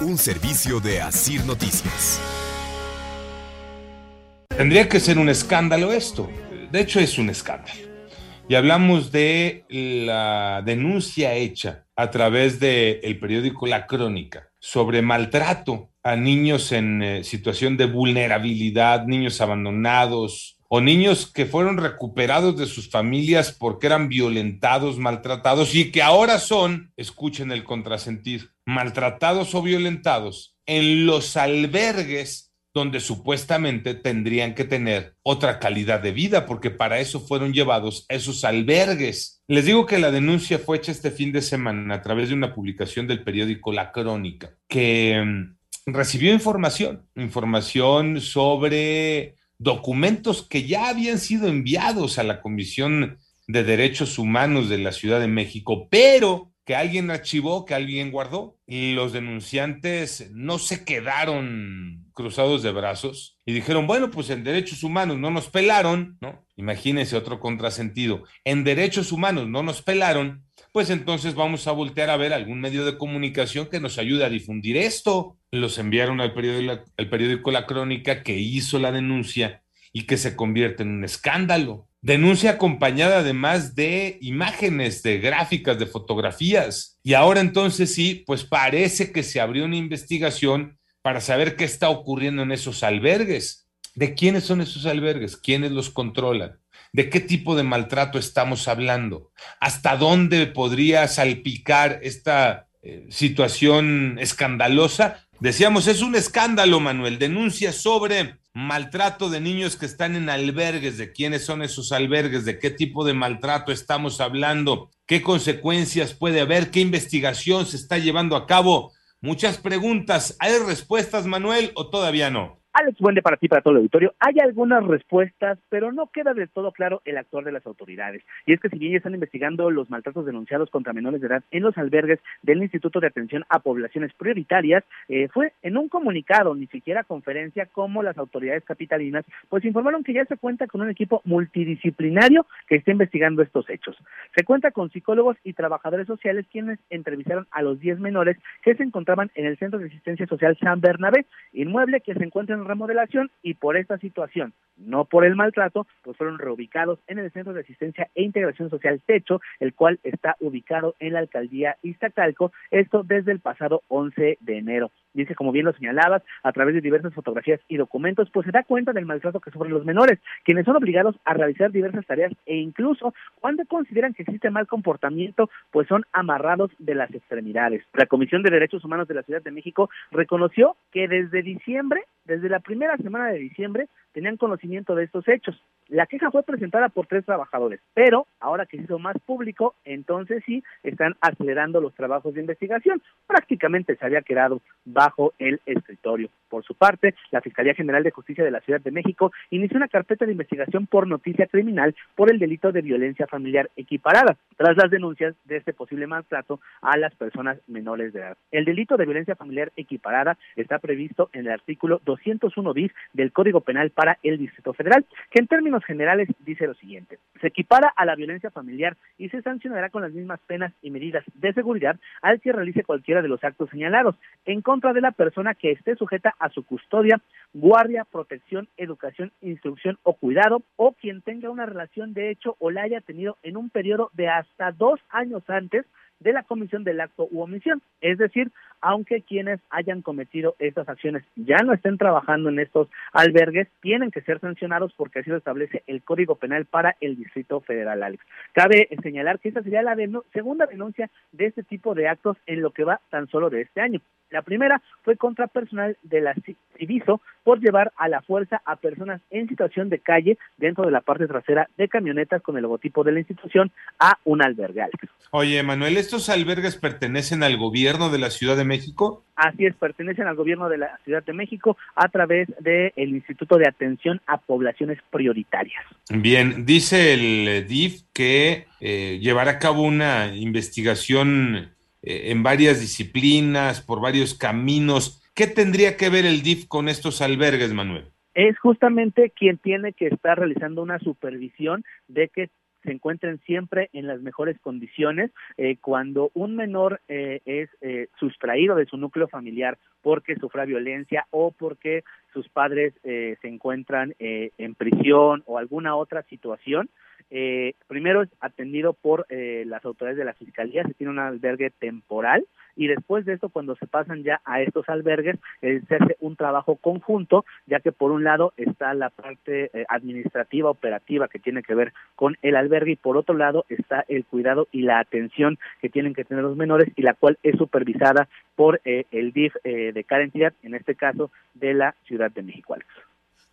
Un servicio de Asir Noticias. Tendría que ser un escándalo esto. De hecho, es un escándalo. Y hablamos de la denuncia hecha a través del el periódico La Crónica sobre maltrato a niños en eh, situación de vulnerabilidad, niños abandonados o niños que fueron recuperados de sus familias porque eran violentados, maltratados y que ahora son, escuchen el contrasentir, maltratados o violentados en los albergues donde supuestamente tendrían que tener otra calidad de vida, porque para eso fueron llevados a esos albergues. Les digo que la denuncia fue hecha este fin de semana a través de una publicación del periódico La Crónica, que mm, recibió información, información sobre documentos que ya habían sido enviados a la Comisión de Derechos Humanos de la Ciudad de México, pero que alguien archivó, que alguien guardó. Y los denunciantes no se quedaron cruzados de brazos y dijeron, bueno, pues en derechos humanos no nos pelaron, ¿no? Imagínense otro contrasentido. En derechos humanos no nos pelaron, pues entonces vamos a voltear a ver algún medio de comunicación que nos ayude a difundir esto. Los enviaron al periódico, al periódico La Crónica que hizo la denuncia y que se convierte en un escándalo. Denuncia acompañada además de imágenes, de gráficas, de fotografías. Y ahora entonces sí, pues parece que se abrió una investigación para saber qué está ocurriendo en esos albergues. ¿De quiénes son esos albergues? ¿Quiénes los controlan? ¿De qué tipo de maltrato estamos hablando? ¿Hasta dónde podría salpicar esta eh, situación escandalosa? Decíamos, es un escándalo, Manuel. Denuncia sobre maltrato de niños que están en albergues, de quiénes son esos albergues, de qué tipo de maltrato estamos hablando, qué consecuencias puede haber, qué investigación se está llevando a cabo. Muchas preguntas. ¿Hay respuestas, Manuel, o todavía no? Alex, buen día para ti, para todo el auditorio. Hay algunas respuestas, pero no queda del todo claro el actor de las autoridades. Y es que si bien ya están investigando los maltratos denunciados contra menores de edad en los albergues del Instituto de Atención a Poblaciones Prioritarias, eh, fue en un comunicado, ni siquiera conferencia, como las autoridades capitalinas, pues informaron que ya se cuenta con un equipo multidisciplinario que está investigando estos hechos. Se cuenta con psicólogos y trabajadores sociales quienes entrevistaron a los 10 menores que se encontraban en el Centro de Asistencia Social San Bernabé, inmueble que se encuentra en remodelación y por esta situación, no por el maltrato, pues fueron reubicados en el Centro de Asistencia e Integración Social Techo, el cual está ubicado en la alcaldía Iztacalco, esto desde el pasado 11 de enero. Dice, como bien lo señalabas, a través de diversas fotografías y documentos, pues se da cuenta del maltrato que sufren los menores, quienes son obligados a realizar diversas tareas e incluso cuando consideran que existe mal comportamiento, pues son amarrados de las extremidades. La Comisión de Derechos Humanos de la Ciudad de México reconoció que desde diciembre, desde la primera semana de diciembre, tenían conocimiento de estos hechos. La queja fue presentada por tres trabajadores, pero ahora que se hizo más público, entonces sí están acelerando los trabajos de investigación. Prácticamente se había quedado bajo el escritorio. Por su parte, la Fiscalía General de Justicia de la Ciudad de México inició una carpeta de investigación por noticia criminal por el delito de violencia familiar equiparada, tras las denuncias de este posible maltrato a las personas menores de edad. El delito de violencia familiar equiparada está previsto en el artículo 201 bis del Código Penal para el Distrito Federal, que en términos generales dice lo siguiente. Se equipara a la violencia familiar y se sancionará con las mismas penas y medidas de seguridad al que realice cualquiera de los actos señalados en contra de la persona que esté sujeta a su custodia, guardia, protección, educación, instrucción o cuidado o quien tenga una relación de hecho o la haya tenido en un periodo de hasta dos años antes de la comisión del acto u omisión. Es decir, aunque quienes hayan cometido estas acciones ya no estén trabajando en estos albergues, tienen que ser sancionados porque así lo establece el Código Penal para el Distrito Federal, Alex. Cabe señalar que esta sería la segunda denuncia de este tipo de actos en lo que va tan solo de este año. La primera fue contra personal de la Civiso por llevar a la fuerza a personas en situación de calle dentro de la parte trasera de camionetas con el logotipo de la institución a un albergue. Oye, Manuel, ¿estos albergues pertenecen al gobierno de la Ciudad de México? Así es, pertenecen al gobierno de la Ciudad de México a través del Instituto de Atención a Poblaciones Prioritarias. Bien, dice el DIF que eh, llevará a cabo una investigación eh, en varias disciplinas, por varios caminos. ¿Qué tendría que ver el DIF con estos albergues, Manuel? Es justamente quien tiene que estar realizando una supervisión de que se encuentren siempre en las mejores condiciones. Eh, cuando un menor eh, es sustraído de su núcleo familiar porque sufra violencia o porque sus padres se encuentran en prisión o alguna otra situación, eh, primero es atendido por eh, las autoridades de la Fiscalía, se tiene un albergue temporal y después de esto, cuando se pasan ya a estos albergues, eh, se hace un trabajo conjunto, ya que por un lado está la parte eh, administrativa, operativa que tiene que ver con el albergue y por otro lado está el cuidado y la atención que tienen que tener los menores y la cual es supervisada por el DIF de cada entidad, en este caso de la Ciudad de México.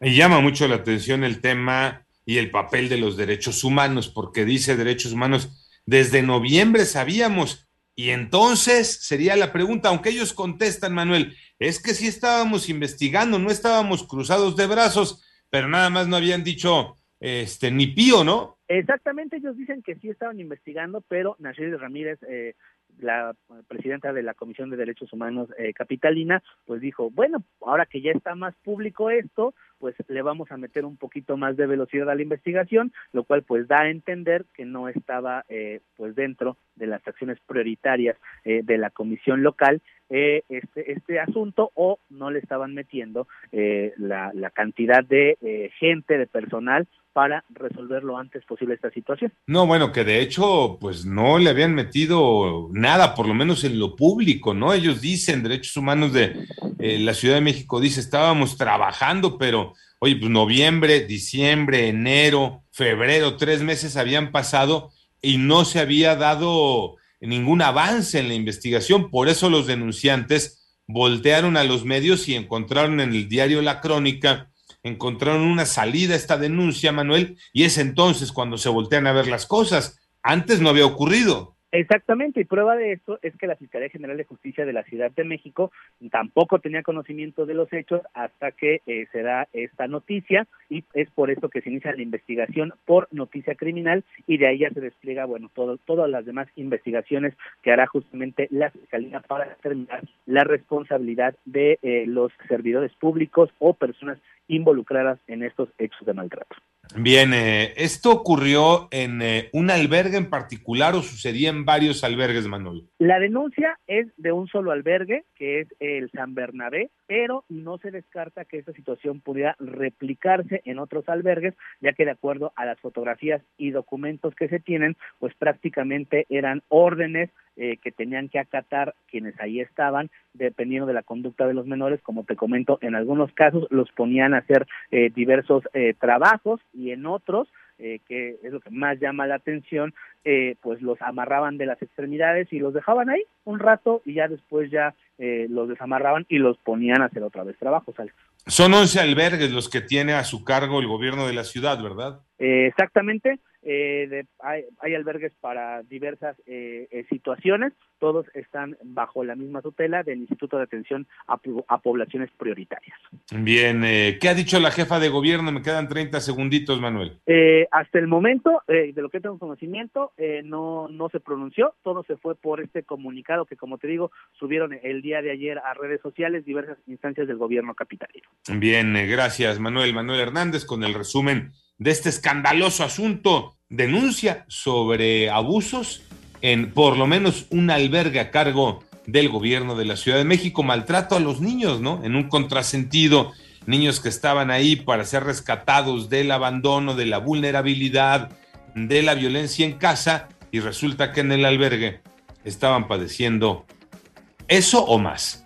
Me llama mucho la atención el tema y el papel de los derechos humanos, porque dice derechos humanos, desde noviembre sabíamos, y entonces sería la pregunta, aunque ellos contestan, Manuel, es que sí estábamos investigando, no estábamos cruzados de brazos, pero nada más no habían dicho este ni pío, ¿no? Exactamente, ellos dicen que sí estaban investigando, pero Nacheli Ramírez eh, la presidenta de la Comisión de Derechos Humanos eh, Capitalina, pues dijo, bueno, ahora que ya está más público esto, pues le vamos a meter un poquito más de velocidad a la investigación, lo cual pues da a entender que no estaba eh, pues dentro de las acciones prioritarias eh, de la comisión local este, este asunto o no le estaban metiendo la, la cantidad de gente, de personal para resolver lo antes posible esta situación. No, bueno, que de hecho, pues no le habían metido nada, por lo menos en lo público, ¿no? Ellos dicen, Derechos Humanos de eh, la Ciudad de México dice, estábamos trabajando, pero, oye, pues noviembre, diciembre, enero, febrero, tres meses habían pasado y no se había dado ningún avance en la investigación, por eso los denunciantes voltearon a los medios y encontraron en el diario La Crónica encontraron una salida a esta denuncia, Manuel, y es entonces cuando se voltean a ver las cosas. Antes no había ocurrido. Exactamente, y prueba de esto es que la Fiscalía General de Justicia de la Ciudad de México tampoco tenía conocimiento de los hechos hasta que eh, se da esta noticia y es por eso que se inicia la investigación por noticia criminal y de ahí ya se despliega, bueno, todo, todas las demás investigaciones que hará justamente la Fiscalía para determinar la responsabilidad de eh, los servidores públicos o personas involucradas en estos hechos de maltrato. Bien, eh, ¿esto ocurrió en un albergue en particular o sucedía en varios albergues, Manuel? La denuncia es de un solo albergue, que es el San Bernabé, pero no se descarta que esta situación pudiera replicarse en otros albergues, ya que de acuerdo a las fotografías y documentos que se tienen, pues prácticamente eran órdenes eh, que tenían que acatar quienes ahí estaban, dependiendo de la conducta de los menores, como te comento, en algunos casos los ponían a hacer eh, diversos eh, trabajos y en otros, que es lo que más llama la atención, pues los amarraban de las extremidades y los dejaban ahí un rato y ya después ya los desamarraban y los ponían a hacer otra vez trabajos. Son 11 albergues los que tiene a su cargo el gobierno de la ciudad, ¿verdad? exactamente. Eh, hay, albergues para diversas eh, eh, situaciones, todos están bajo la misma tutela del Instituto de Atención a, Poblaciones Prioritarias. Bien, ¿qué ha dicho la jefa de gobierno? Me quedan 30 segunditos, Manuel. hasta el momento, de lo que tengo conocimiento, no, no se pronunció, todo se fue por este comunicado que, como te digo, subieron el día de ayer a redes sociales diversas instancias del gobierno capitalino. Bien, gracias, Manuel. Manuel Hernández con el resumen de este escandaloso asunto, denuncia sobre abusos en por lo menos un albergue a cargo del gobierno de la Ciudad de México, maltrato a los niños, ¿no? En un contrasentido, niños que estaban ahí para ser rescatados del abandono, de la vulnerabilidad, de la violencia en casa, y resulta que en el albergue estaban padeciendo eso o más.